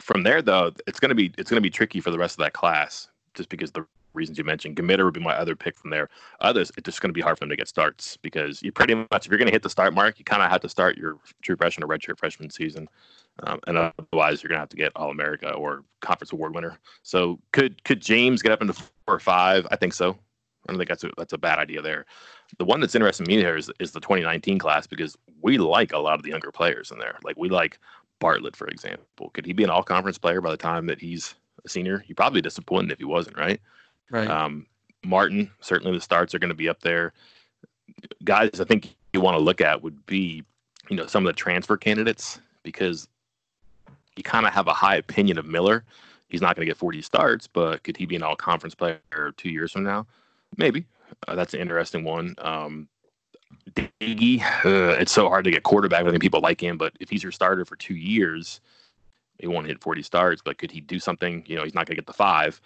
from there, though, it's gonna be it's gonna be tricky for the rest of that class, just because the reasons you mentioned. Gmiter would be my other pick from there. Others, it's just going to be hard for them to get starts because you pretty much, if you're going to hit the start mark, you kind of have to start your true freshman or redshirt freshman season. Um, and otherwise, you're going to have to get All America or Conference Award winner. So could could James get up into four or five? I think so. I don't think that's a, that's a bad idea there. The one that's interesting to me here is, is the 2019 class because we like a lot of the younger players in there. Like we like Bartlett, for example. Could he be an all conference player by the time that he's a senior? You'd probably be disappointed if he wasn't, right? Right. Um, Martin, certainly the starts are going to be up there. Guys, I think you want to look at would be, you know, some of the transfer candidates because you kind of have a high opinion of Miller. He's not going to get 40 starts, but could he be an all conference player two years from now? Maybe uh, that's an interesting one. Um, Diggy, uh, it's so hard to get quarterback. I think people like him, but if he's your starter for two years, he won't hit 40 starts. But could he do something? You know, he's not going to get the five.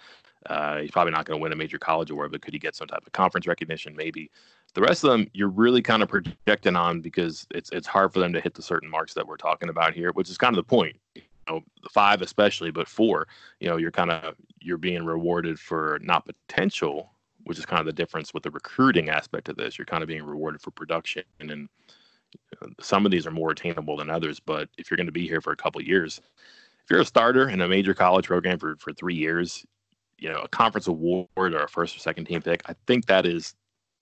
Uh, he's probably not going to win a major college award, but could he get some type of conference recognition? Maybe. The rest of them, you're really kind of projecting on because it's it's hard for them to hit the certain marks that we're talking about here, which is kind of the point. You know, five especially, but four, you know, you're kind of you're being rewarded for not potential, which is kind of the difference with the recruiting aspect of this. You're kind of being rewarded for production, and some of these are more attainable than others. But if you're going to be here for a couple years, if you're a starter in a major college program for for three years, you know, a conference award or a first or second team pick, I think that is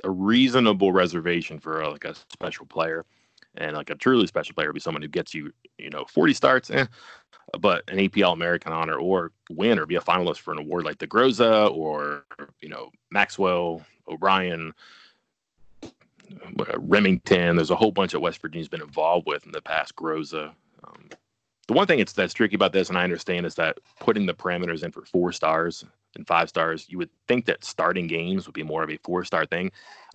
a reasonable reservation for a, like a special player. And like a truly special player would be someone who gets you, you know, 40 starts, eh, but an APL American honor or win or be a finalist for an award like the Groza or, you know, Maxwell, O'Brien, Remington. There's a whole bunch that West Virginia's been involved with in the past Groza. Um, the one thing it's, that's tricky about this, and I understand, is that putting the parameters in for four stars and five stars, you would think that starting games would be more of a four star thing.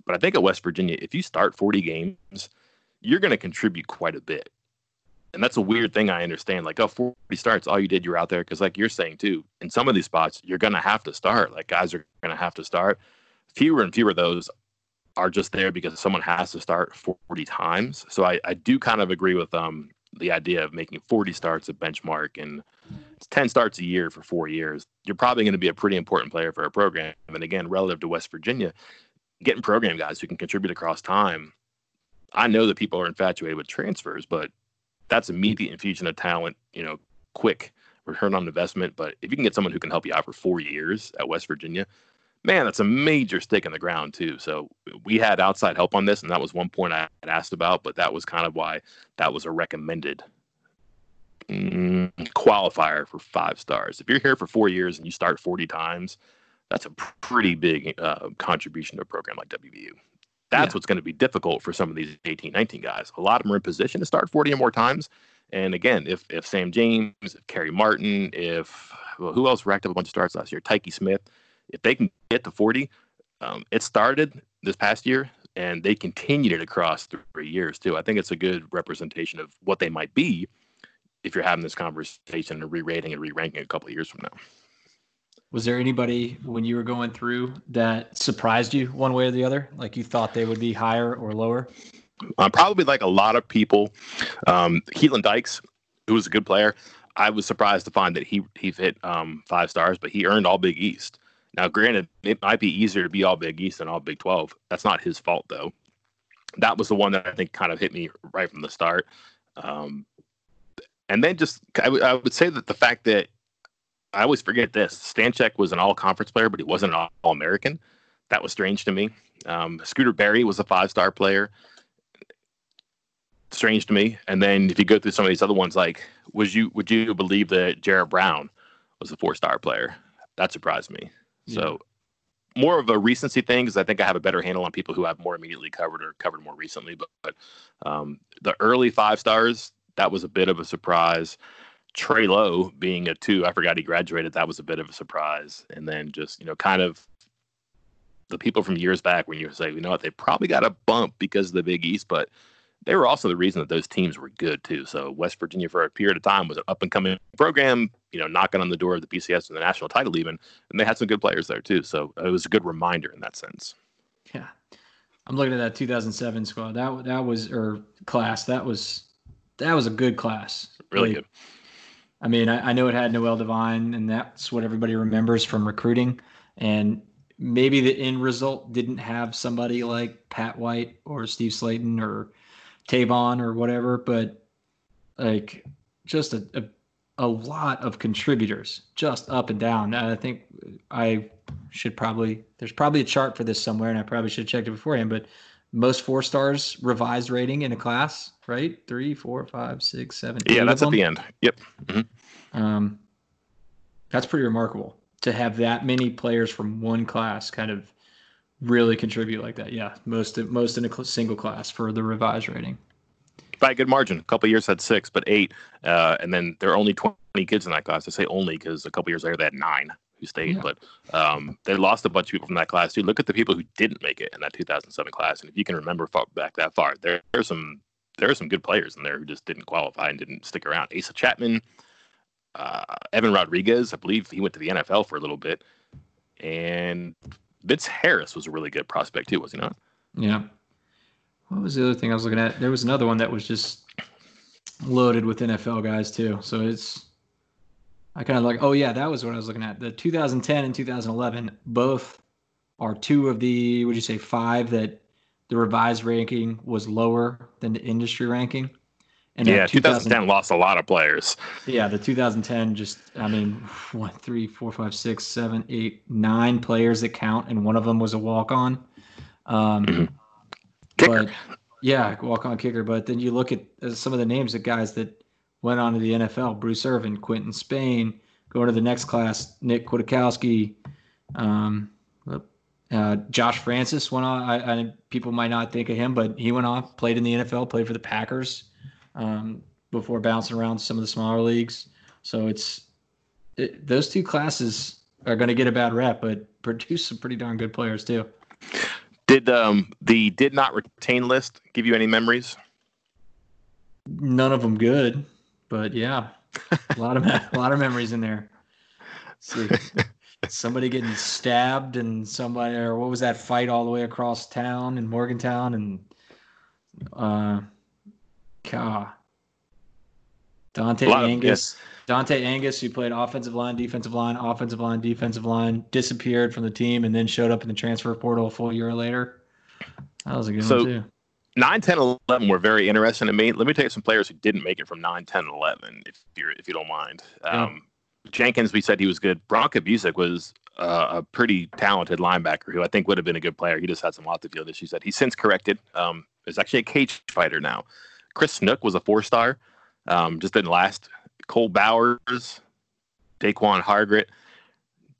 But I think at West Virginia, if you start 40 games, you're going to contribute quite a bit. And that's a weird thing I understand. Like, oh, 40 starts, all you did, you're out there. Because, like you're saying too, in some of these spots, you're going to have to start. Like, guys are going to have to start. Fewer and fewer of those are just there because someone has to start 40 times. So I, I do kind of agree with um the idea of making 40 starts a benchmark and it's 10 starts a year for four years, you're probably going to be a pretty important player for a program. And again, relative to West Virginia, getting program guys who can contribute across time. I know that people are infatuated with transfers, but that's immediate infusion of talent, you know, quick return on investment. But if you can get someone who can help you out for four years at West Virginia, man, that's a major stake in the ground too. So we had outside help on this, and that was one point I had asked about, but that was kind of why that was a recommended mm, qualifier for five stars. If you're here for four years and you start 40 times, that's a pretty big uh, contribution to a program like WVU. That's yeah. what's going to be difficult for some of these 18, 19 guys. A lot of them are in position to start 40 or more times. And again, if if Sam James, if Kerry Martin, if well, who else racked up a bunch of starts last year? Tykee Smith, if they can get to 40, um, it started this past year and they continued it across three years too. I think it's a good representation of what they might be if you're having this conversation and re-rating and re-ranking a couple of years from now. Was there anybody when you were going through that surprised you one way or the other? Like you thought they would be higher or lower? Uh, probably like a lot of people. Um, Keilen Dykes, who was a good player, I was surprised to find that he he hit um, five stars, but he earned all Big East. Now, granted, it might be easier to be all Big East than all Big 12. That's not his fault, though. That was the one that I think kind of hit me right from the start. Um, and then just, I, w- I would say that the fact that I always forget this Stanchek was an all conference player, but he wasn't an all American. That was strange to me. Um, Scooter Berry was a five star player. Strange to me. And then if you go through some of these other ones, like, would you would you believe that Jared Brown was a four star player? That surprised me. So more of a recency thing because I think I have a better handle on people who I've more immediately covered or covered more recently. But, but um, the early five stars, that was a bit of a surprise. Trey Lowe being a two, I forgot he graduated. That was a bit of a surprise. And then just, you know, kind of the people from years back when you say, you know what, they probably got a bump because of the Big East, but they were also the reason that those teams were good too. So West Virginia for a period of time was an up and coming program, you know, knocking on the door of the BCS and the national title even, and they had some good players there too. So it was a good reminder in that sense. Yeah, I'm looking at that 2007 squad. That that was or class. That was that was a good class. Really like, good. I mean, I, I know it had Noel Devine, and that's what everybody remembers from recruiting. And maybe the end result didn't have somebody like Pat White or Steve Slaton or Tavon or whatever, but like just a, a, a lot of contributors just up and down. I think I should probably there's probably a chart for this somewhere, and I probably should have checked it beforehand. But most four stars revised rating in a class, right? Three, four, five, six, seven. Yeah, that's at the end. Yep. Mm-hmm. Um, that's pretty remarkable to have that many players from one class kind of really contribute like that. Yeah, most most in a single class for the revised rating. By a good margin. A couple years had six, but eight, uh, and then there are only twenty kids in that class. I say only because a couple years later they had nine who stayed, yeah. but um, they lost a bunch of people from that class too. Look at the people who didn't make it in that 2007 class, and if you can remember back that far, there are some there are some good players in there who just didn't qualify and didn't stick around. Asa Chapman, uh, Evan Rodriguez, I believe he went to the NFL for a little bit, and Vince Harris was a really good prospect too, was he not? Yeah. What was the other thing I was looking at? There was another one that was just loaded with NFL guys too. So it's I kind of like, oh yeah, that was what I was looking at. The 2010 and 2011 both are two of the would you say five that the revised ranking was lower than the industry ranking. And yeah, 2010 lost a lot of players. Yeah, the 2010 just I mean one, three, four, five, six, seven, eight, nine players that count, and one of them was a walk on. Um, mm-hmm. But yeah, walk on kicker. But then you look at uh, some of the names of guys that went on to the NFL: Bruce Irvin, Quinton Spain. Going to the next class, Nick Kwiatkowski, um, uh, Josh Francis went on. I, I, people might not think of him, but he went off, played in the NFL, played for the Packers um, before bouncing around some of the smaller leagues. So it's it, those two classes are going to get a bad rep, but produce some pretty darn good players too. Did um, the did not retain list give you any memories? None of them good, but yeah, a lot of a lot of memories in there. somebody getting stabbed and somebody or what was that fight all the way across town in Morgantown and uh, God, Dante Angus. Of, Dante Angus, who played offensive line, defensive line, offensive line, defensive line, disappeared from the team and then showed up in the transfer portal a full year later. That was a good so, one, too. 9, 10, 11 were very interesting to me. Let me tell you some players who didn't make it from 9, 10, 11, if, you're, if you don't mind. Um, yeah. Jenkins, we said he was good. Branko Busick was uh, a pretty talented linebacker who I think would have been a good player. He just had some off the field issues that he's since corrected. Um, is actually a cage fighter now. Chris Snook was a four star, um, just didn't last. Cole Bowers, Daquan Hargret,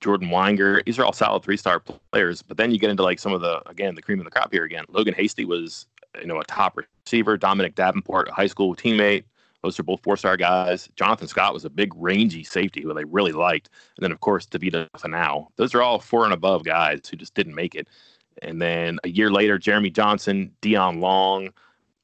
Jordan Weinger. These are all solid three star players. But then you get into like some of the again the cream of the crop here again. Logan Hasty was you know a top receiver. Dominic Davenport, a high school teammate. Those are both four star guys. Jonathan Scott was a big rangy safety who they really liked. And then of course Davida Fanau. Those are all four and above guys who just didn't make it. And then a year later, Jeremy Johnson, Deon Long,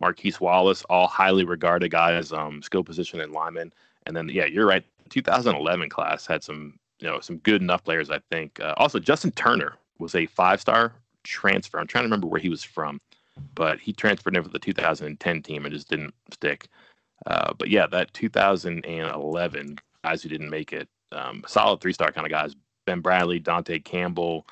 Marquise Wallace, all highly regarded guys, um, skill position and linemen. And then, yeah, you're right. 2011 class had some, you know, some good enough players. I think. Uh, also, Justin Turner was a five-star transfer. I'm trying to remember where he was from, but he transferred in for the 2010 team and just didn't stick. Uh, but yeah, that 2011 guys who didn't make it, um, solid three-star kind of guys. Ben Bradley, Dante Campbell,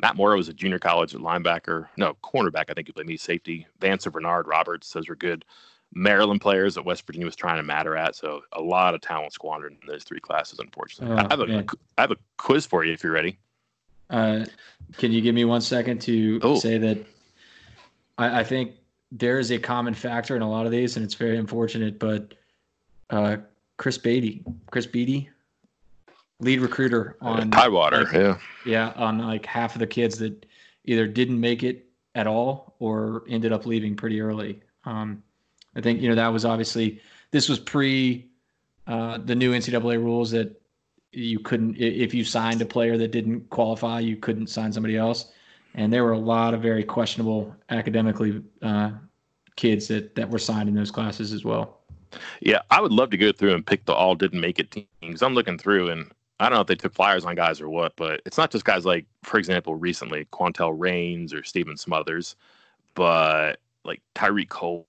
Matt Morrow was a junior college linebacker, no cornerback. I think he played me safety. Vance Bernard Roberts, those were good Maryland players that West Virginia was trying to matter at. So a lot of talent squandered in those three classes, unfortunately. Oh, I, have a, I have a quiz for you if you're ready. Uh, can you give me one second to oh. say that I, I, think there is a common factor in a lot of these, and it's very unfortunate, but uh, Chris Beatty, Chris Beatty, lead recruiter on Tidewater, like, yeah, yeah, on like half of the kids that either didn't make it at all or ended up leaving pretty early. Um, I think you know that was obviously this was pre uh, the new NCAA rules that you couldn't if you signed a player that didn't qualify, you couldn't sign somebody else, and there were a lot of very questionable academically uh, kids that that were signed in those classes as well. Yeah, I would love to go through and pick the all didn't make it teams. I'm looking through and I don't know if they took flyers on guys or what, but it's not just guys like, for example, recently Quantel Rains or Steven Smothers, but like Tyreek Cole,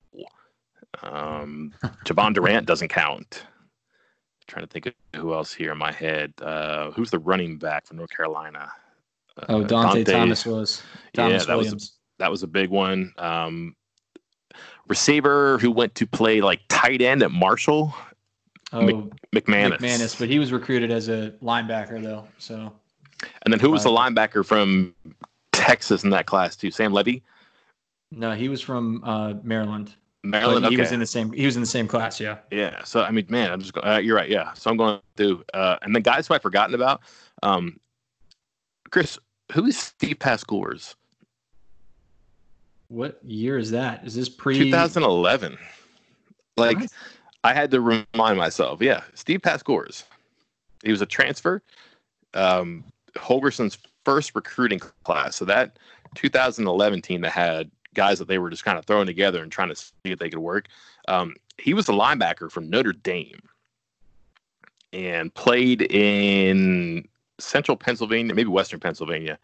um, Javon Durant doesn't count. I'm trying to think of who else here in my head. Uh, who's the running back from North Carolina? Uh, oh, Dante, Dante, Thomas was. Thomas yeah, that Williams. was a, that was a big one. Um, receiver who went to play like tight end at Marshall. Oh, McManus. McManus, but he was recruited as a linebacker though. So. And then who was the linebacker from Texas in that class too? Sam Levy. No, he was from uh, Maryland. Maryland. He was in the same. He was in the same class. Yeah. Yeah. So I mean, man, I'm just. Uh, you're right. Yeah. So I'm going to. Uh, and the guys who I've forgotten about. Um, Chris, who is Steve Paskorz? What year is that? Is this pre 2011? Like? I had to remind myself. Yeah, Steve Paskorz. He was a transfer. um, Holgorsen's first recruiting class. So that 2011 team that had guys that they were just kind of throwing together and trying to see if they could work. Um, he was the linebacker from Notre Dame and played in central Pennsylvania, maybe western Pennsylvania,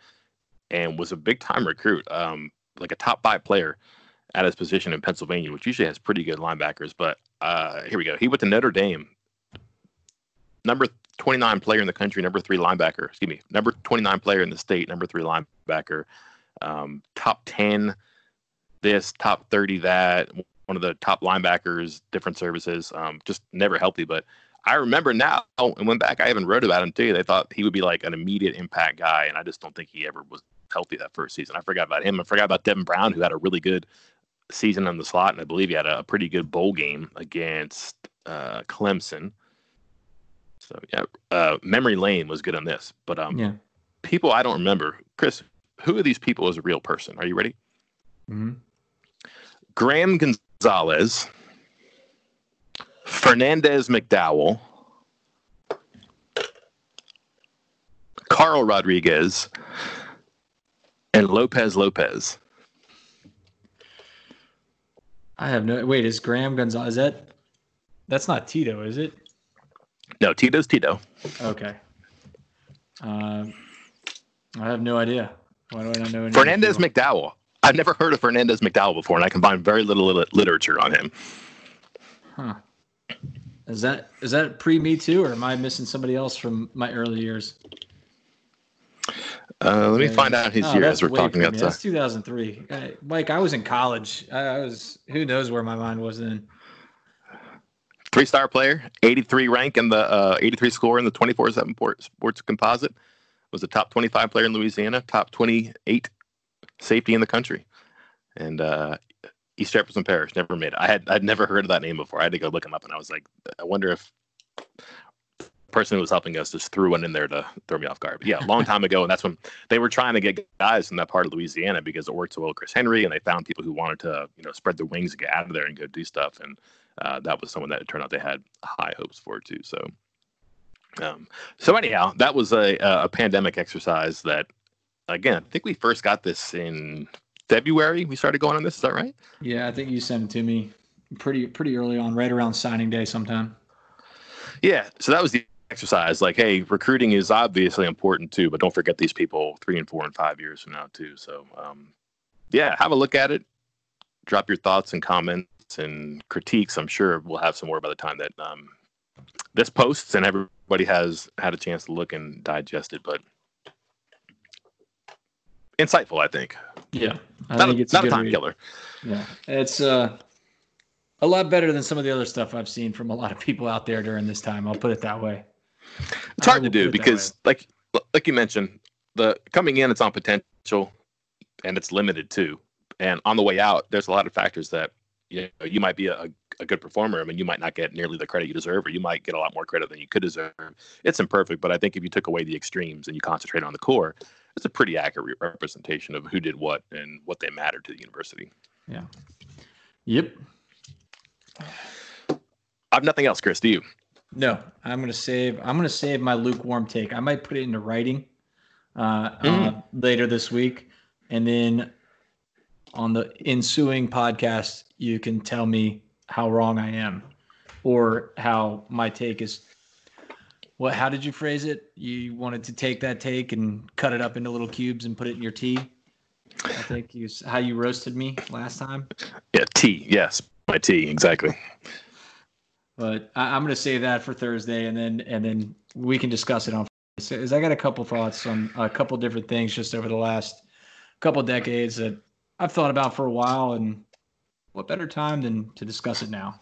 and was a big time recruit, um, like a top five player at his position in Pennsylvania, which usually has pretty good linebackers. But uh, here we go. He went to Notre Dame, number 29 player in the country, number three linebacker. Excuse me, number 29 player in the state, number three linebacker, um, top 10 this, top 30 that, one of the top linebackers, different services. Um, just never healthy, but I remember now and went back. I haven't wrote about him too. They thought he would be like an immediate impact guy, and I just don't think he ever was healthy that first season. I forgot about him. I forgot about Devin Brown, who had a really good season on the slot, and I believe he had a, pretty good bowl game against uh, Clemson. So yeah, uh, memory lane was good on this, but um, yeah, people I don't remember. Chris, who are these people as a real person? Are you ready? Mm-hmm. Graham Gonzalez, Fernandez McDowell, Carl Rodriguez, and Lopez Lopez. I have no. Wait, is Graham Gonzalez? Is that? That's not Tito, is it? No, Tito's Tito. Okay. Uh, I have no idea. Why do I not know? Fernandez McDowell. I've never heard of Fernandez McDowell before, and I can find very little literature on him. Huh. Is that is that pre me too, or am I missing somebody else from my early years? Uh, let me find out his oh, year as we're talking about. That's 2003. Uh, Mike, I was in college. I, was. Who knows where my mind was then? Three star player, 83 rank in the uh, 83 score in the 24 7 sports composite. Was a top 25 player in Louisiana, top 28 safety in the country. And uh, East Jefferson Parish never made it. I had I'd never heard of that name before. I had to go look him up, and I was like, I wonder if the person who was helping us just threw one in there to throw me off guard. But yeah, a long time ago, and that's when they were trying to get guys from that part of Louisiana because it worked so well Chris Henry, and they found people who wanted to you know spread their wings and get out of there and go do stuff, and uh, that was someone that it turned out they had high hopes for too. So. Um, so anyhow, that was a, a pandemic exercise that, again, I think we first got this in February we started going on this. Is that right? Yeah, I think you sent it to me pretty pretty early on, right around signing day sometime. Yeah, so that was the exercise. Like, hey, recruiting is obviously important too, but don't forget these people three and four and five years from now too. So, um, yeah, have a look at it. Drop your thoughts and comments and critiques. I'm sure we'll have some more by the time that um, this posts and everybody has had a chance to look and digest it. But insightful, I think. Yeah, I not think a, it's not a, a time read. killer. Yeah, it's uh, a lot better than some of the other stuff I've seen from a lot of people out there during this time. I'll put it that way. It's hard to do because, like, like you mentioned, the coming in it's on potential, and it's limited too. And on the way out, there's a lot of factors that you know you might be a, a good performer. I mean, you might not get nearly the credit you deserve, or you might get a lot more credit than you could deserve. It's imperfect, but I think if you took away the extremes and you concentrate on the core, it's a pretty accurate representation of who did what and what they mattered to the university. Yeah. Yep. I have nothing else, Chris. Do you? No, I'm gonna save. I'm gonna save my lukewarm take. I might put it into writing uh, mm. uh, later this week, and then on the ensuing podcast, you can tell me how wrong I am, or how my take is what? How did you phrase it? You wanted to take that take and cut it up into little cubes and put it in your tea. I think you how you roasted me last time. Yeah, tea. Yes, my tea exactly. But I, am going to save that for Thursday, and then and then we can discuss it on. As I got a couple thoughts on a couple different things just over the last couple decades that I've thought about for a while, and what better time than to discuss it now?